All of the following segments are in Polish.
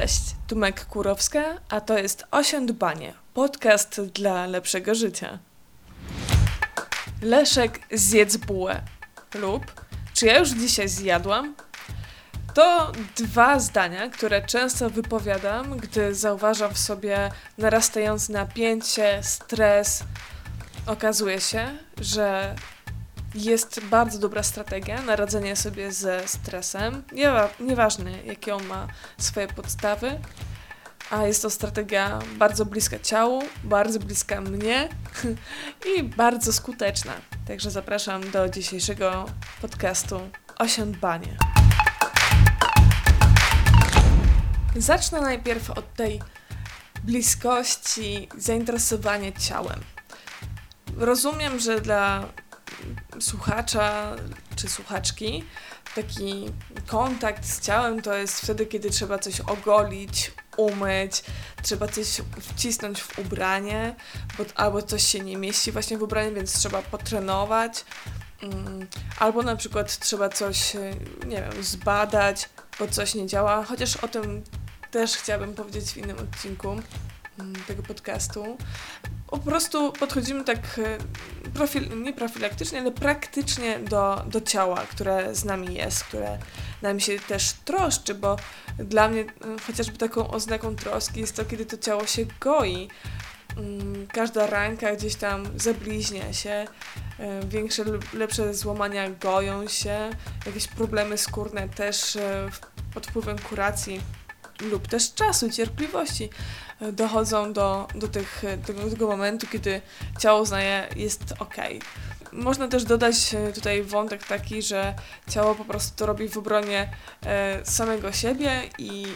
Cześć, tu Mek Kurowska, a to jest Osiądbanie, podcast dla lepszego życia. Leszek zjedz bułę lub czy ja już dzisiaj zjadłam? To dwa zdania, które często wypowiadam, gdy zauważam w sobie narastające napięcie, stres. Okazuje się, że jest bardzo dobra strategia na radzenie sobie ze stresem, nieważne jakie on ma swoje podstawy, a jest to strategia bardzo bliska ciału, bardzo bliska mnie i bardzo skuteczna. Także zapraszam do dzisiejszego podcastu Osiądbanie. Zacznę najpierw od tej bliskości, zainteresowania ciałem. Rozumiem, że dla słuchacza czy słuchaczki taki kontakt z ciałem to jest wtedy, kiedy trzeba coś ogolić, umyć, trzeba coś wcisnąć w ubranie, bo, albo coś się nie mieści właśnie w ubraniu, więc trzeba potrenować. Mm, albo na przykład trzeba coś, nie wiem, zbadać, bo coś nie działa, chociaż o tym też chciałabym powiedzieć w innym odcinku mm, tego podcastu. Po prostu podchodzimy tak e, profil, nie profilaktycznie, ale praktycznie do, do ciała, które z nami jest, które nami się też troszczy, bo dla mnie mm, chociażby taką oznaką troski jest to, kiedy to ciało się goi. Mm, każda ranka gdzieś tam zabliźnia się, e, większe lepsze złamania goją się, jakieś problemy skórne też e, pod wpływem kuracji lub też czasu, cierpliwości e, dochodzą do, do tych, tego, tego momentu, kiedy ciało uznaje, jest ok. Można też dodać e, tutaj wątek taki, że ciało po prostu to robi w obronie e, samego siebie i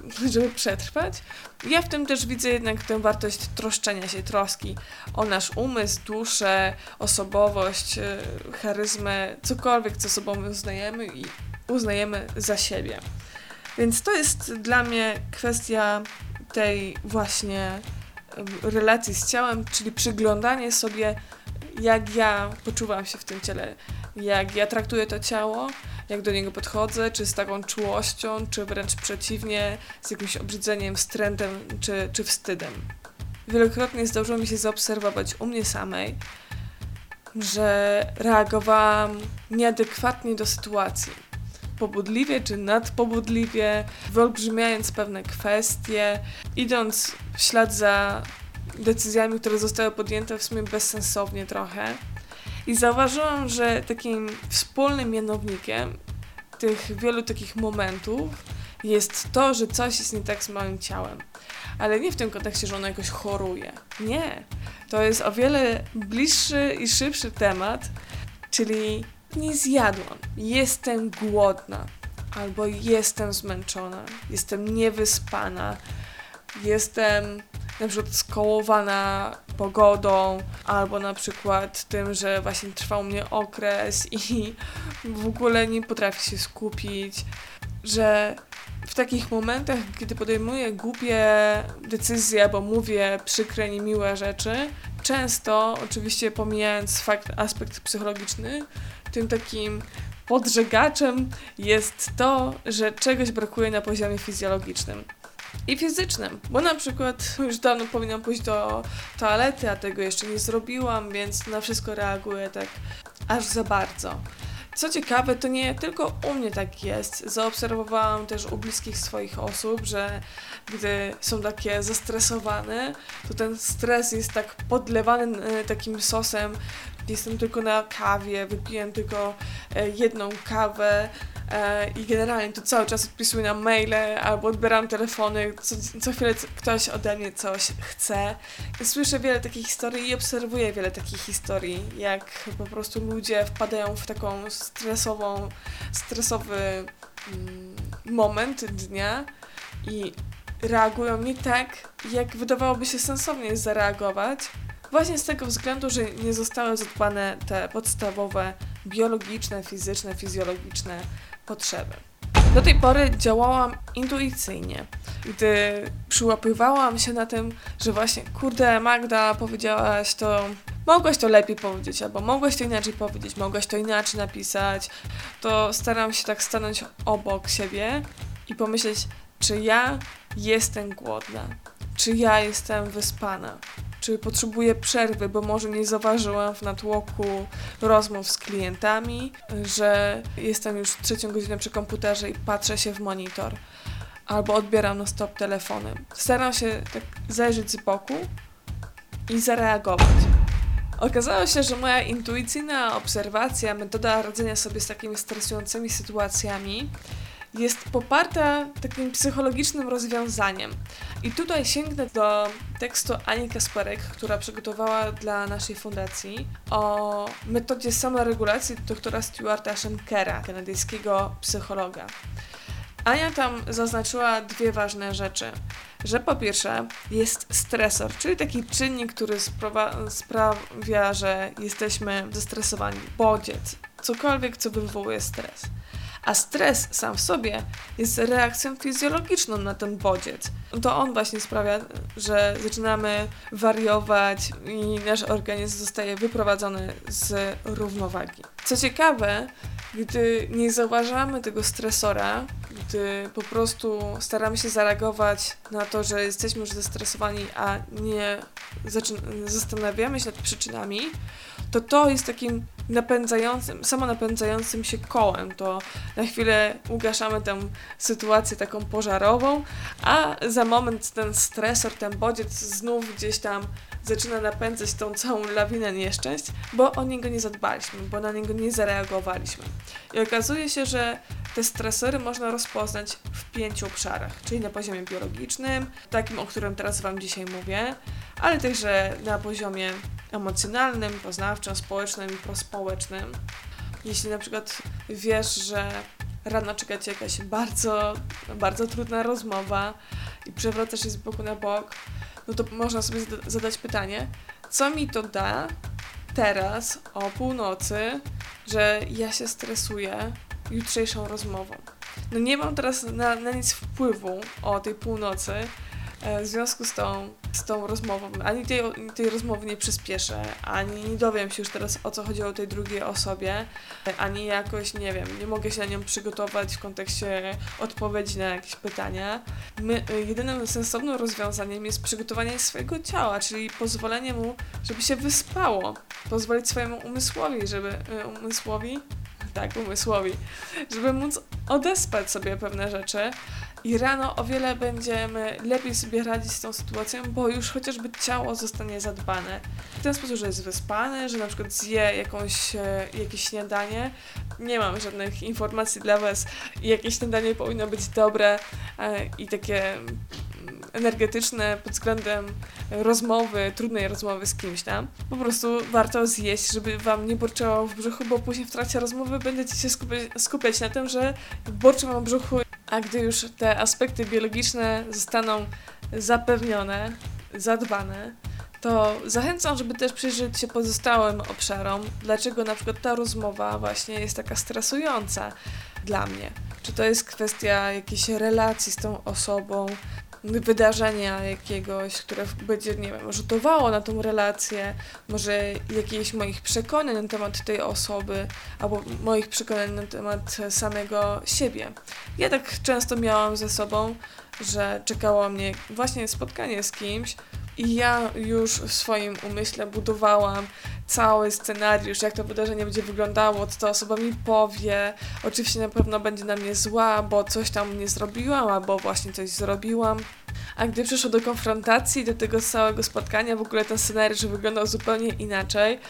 żeby przetrwać. Ja w tym też widzę jednak tę wartość troszczenia się, troski o nasz umysł, duszę, osobowość, charyzmę, cokolwiek, co sobą uznajemy i uznajemy za siebie. Więc to jest dla mnie kwestia tej właśnie relacji z ciałem, czyli przyglądanie sobie, jak ja poczuwam się w tym ciele, jak ja traktuję to ciało, jak do niego podchodzę, czy z taką czułością, czy wręcz przeciwnie, z jakimś obrzydzeniem, wstrętem, czy, czy wstydem. Wielokrotnie zdarzyło mi się zaobserwować u mnie samej, że reagowałam nieadekwatnie do sytuacji pobudliwie czy nadpobudliwie, wyolbrzymiając pewne kwestie, idąc w ślad za decyzjami, które zostały podjęte w sumie bezsensownie trochę. I zauważyłam, że takim wspólnym mianownikiem tych wielu takich momentów jest to, że coś jest nie tak z moim ciałem. Ale nie w tym kontekście, że ono jakoś choruje. Nie. To jest o wiele bliższy i szybszy temat, czyli nie zjadłam, jestem głodna, albo jestem zmęczona, jestem niewyspana, jestem na przykład skołowana pogodą, albo na przykład tym, że właśnie trwał mnie okres i w ogóle nie potrafię się skupić, że w takich momentach, kiedy podejmuję głupie decyzje, bo mówię przykre, niemiłe rzeczy, często, oczywiście pomijając fakt, aspekt psychologiczny, tym takim podżegaczem jest to, że czegoś brakuje na poziomie fizjologicznym i fizycznym, bo na przykład już dawno powinnam pójść do toalety, a tego jeszcze nie zrobiłam, więc na wszystko reaguję tak aż za bardzo. Co ciekawe, to nie tylko u mnie tak jest. Zaobserwowałam też u bliskich swoich osób, że gdy są takie zestresowane, to ten stres jest tak podlewany e, takim sosem. Jestem tylko na kawie, wypiłem tylko e, jedną kawę, i generalnie to cały czas odpisuję na maile albo odbieram telefony, co, co chwilę ktoś ode mnie coś chce. Słyszę wiele takich historii i obserwuję wiele takich historii, jak po prostu ludzie wpadają w taką stresową, stresowy mm, moment dnia i reagują nie tak, jak wydawałoby się sensownie zareagować, właśnie z tego względu, że nie zostały zadbane te podstawowe biologiczne, fizyczne, fizjologiczne potrzeby. Do tej pory działałam intuicyjnie, gdy przyłapywałam się na tym, że właśnie, kurde, Magda, powiedziałaś to, mogłaś to lepiej powiedzieć, albo mogłaś to inaczej powiedzieć, mogłaś to inaczej napisać, to staram się tak stanąć obok siebie i pomyśleć, czy ja jestem głodna, czy ja jestem wyspana, czy potrzebuję przerwy, bo może nie zauważyłam w natłoku rozmów z klientami, że jestem już trzecią godzinę przy komputerze i patrzę się w monitor, albo odbieram na stop telefony. Staram się tak zajrzeć z boku i zareagować. Okazało się, że moja intuicyjna obserwacja, metoda radzenia sobie z takimi stresującymi sytuacjami jest poparta takim psychologicznym rozwiązaniem. I tutaj sięgnę do tekstu Ani Kasperek, która przygotowała dla naszej fundacji o metodzie samoregulacji doktora Stuarta Schenkera, kanadyjskiego psychologa. Ania tam zaznaczyła dwie ważne rzeczy. Że po pierwsze jest stresor, czyli taki czynnik, który sprawia, że jesteśmy zestresowani, bodziec, cokolwiek, co wywołuje stres. A stres sam w sobie jest reakcją fizjologiczną na ten bodziec. To on właśnie sprawia, że zaczynamy wariować i nasz organizm zostaje wyprowadzony z równowagi. Co ciekawe, gdy nie zauważamy tego stresora, gdy po prostu staramy się zareagować na to, że jesteśmy już zestresowani, a nie zastanawiamy się nad przyczynami, to to jest takim napędzającym, samonapędzającym się kołem. To na chwilę ugaszamy tę sytuację taką pożarową, a za moment ten stresor, ten bodziec znów gdzieś tam zaczyna napędzać tą całą lawinę nieszczęść, bo o niego nie zadbaliśmy, bo na niego nie zareagowaliśmy. I okazuje się, że te stresory można rozpoznać w pięciu obszarach, czyli na poziomie biologicznym, takim, o którym teraz Wam dzisiaj mówię, ale także na poziomie emocjonalnym, poznawczym, społecznym i prospołecznym. Jeśli na przykład wiesz, że rano czeka Cię jakaś bardzo, bardzo trudna rozmowa i przewracasz się z boku na bok, no to można sobie zadać pytanie, co mi to da teraz o północy, że ja się stresuję jutrzejszą rozmową. No nie mam teraz na, na nic wpływu o tej północy, w związku z tą, z tą rozmową, ani tej, tej rozmowy nie przyspieszę, ani nie dowiem się już teraz o co chodziło tej drugiej osobie, ani jakoś, nie wiem, nie mogę się na nią przygotować w kontekście odpowiedzi na jakieś pytania. My, e, jedynym sensownym rozwiązaniem jest przygotowanie swojego ciała, czyli pozwolenie mu, żeby się wyspało, pozwolić swojemu umysłowi, żeby e, umysłowi tak, umysłowi, żeby móc odespać sobie pewne rzeczy, i rano o wiele będziemy lepiej sobie radzić z tą sytuacją, bo już chociażby ciało zostanie zadbane. W ten sposób, że jest wyspane, że na przykład zje jakąś, e, jakieś śniadanie. Nie mam żadnych informacji dla Was, jakie śniadanie powinno być dobre e, i takie mm, energetyczne pod względem rozmowy, trudnej rozmowy z kimś tam. Po prostu warto zjeść, żeby wam nie burczało w brzuchu, bo później w trakcie rozmowy będziecie się skupiać, skupiać na tym, że burczy wam w brzuchu a gdy już te aspekty biologiczne zostaną zapewnione, zadbane, to zachęcam, żeby też przyjrzeć się pozostałym obszarom, dlaczego na przykład ta rozmowa właśnie jest taka stresująca dla mnie. Czy to jest kwestia jakiejś relacji z tą osobą, wydarzenia jakiegoś, które będzie, nie wiem, rzutowało na tą relację, może jakichś moich przekonań na temat tej osoby, albo moich przekonań na temat samego siebie. Ja tak często miałam ze sobą, że czekało mnie właśnie spotkanie z kimś, i ja już w swoim umyśle budowałam cały scenariusz, jak to wydarzenie będzie wyglądało, co ta osoba mi powie. Oczywiście na pewno będzie na mnie zła, bo coś tam nie zrobiłam, albo właśnie coś zrobiłam. A gdy przyszło do konfrontacji, do tego całego spotkania, w ogóle ten scenariusz wyglądał zupełnie inaczej.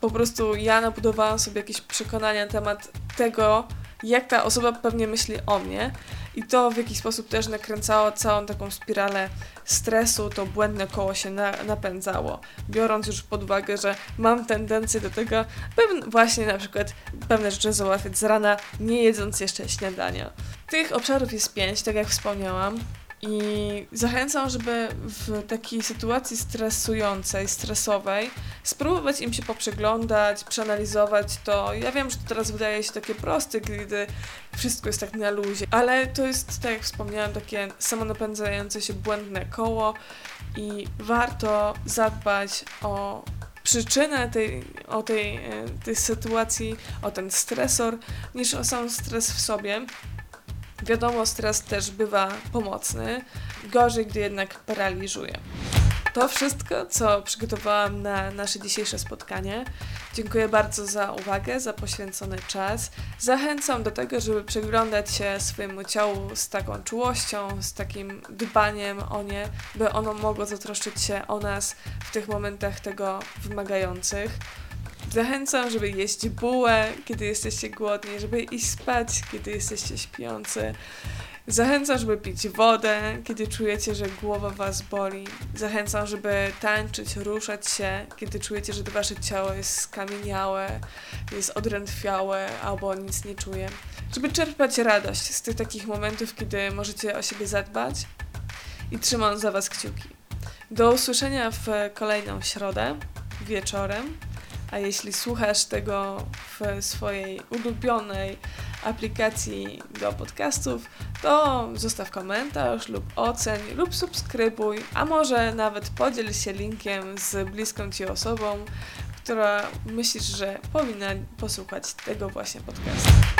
Po prostu ja nabudowałam sobie jakieś przekonania na temat tego, jak ta osoba pewnie myśli o mnie. I to w jakiś sposób też nakręcało całą taką spiralę stresu, to błędne koło się na, napędzało. Biorąc już pod uwagę, że mam tendencję do tego, pewne, właśnie na przykład pewne rzeczy załatwiać z rana, nie jedząc jeszcze śniadania. Tych obszarów jest pięć, tak jak wspomniałam. I zachęcam, żeby w takiej sytuacji stresującej, stresowej, spróbować im się poprzeglądać, przeanalizować to. Ja wiem, że to teraz wydaje się takie proste, gdy wszystko jest tak na luzie, ale to jest, tak jak wspomniałam, takie samonapędzające się błędne koło i warto zadbać o przyczynę tej, o tej, e, tej sytuacji, o ten stresor, niż o sam stres w sobie Wiadomo, stres też bywa pomocny, gorzej, gdy jednak paraliżuje. To wszystko, co przygotowałam na nasze dzisiejsze spotkanie. Dziękuję bardzo za uwagę, za poświęcony czas. Zachęcam do tego, żeby przyglądać się swojemu ciału z taką czułością, z takim dbaniem o nie, by ono mogło zatroszczyć się o nas w tych momentach tego wymagających. Zachęcam, żeby jeść bułę, kiedy jesteście głodni, żeby iść spać, kiedy jesteście śpiący. Zachęcam, żeby pić wodę, kiedy czujecie, że głowa was boli. Zachęcam, żeby tańczyć, ruszać się, kiedy czujecie, że wasze ciało jest skamieniałe, jest odrętwiałe albo nic nie czuje. Żeby czerpać radość z tych takich momentów, kiedy możecie o siebie zadbać i trzymam za was kciuki. Do usłyszenia w kolejną środę wieczorem. A jeśli słuchasz tego w swojej ulubionej aplikacji do podcastów, to zostaw komentarz lub oceń lub subskrybuj, a może nawet podziel się linkiem z bliską Ci osobą, która myślisz, że powinna posłuchać tego właśnie podcastu.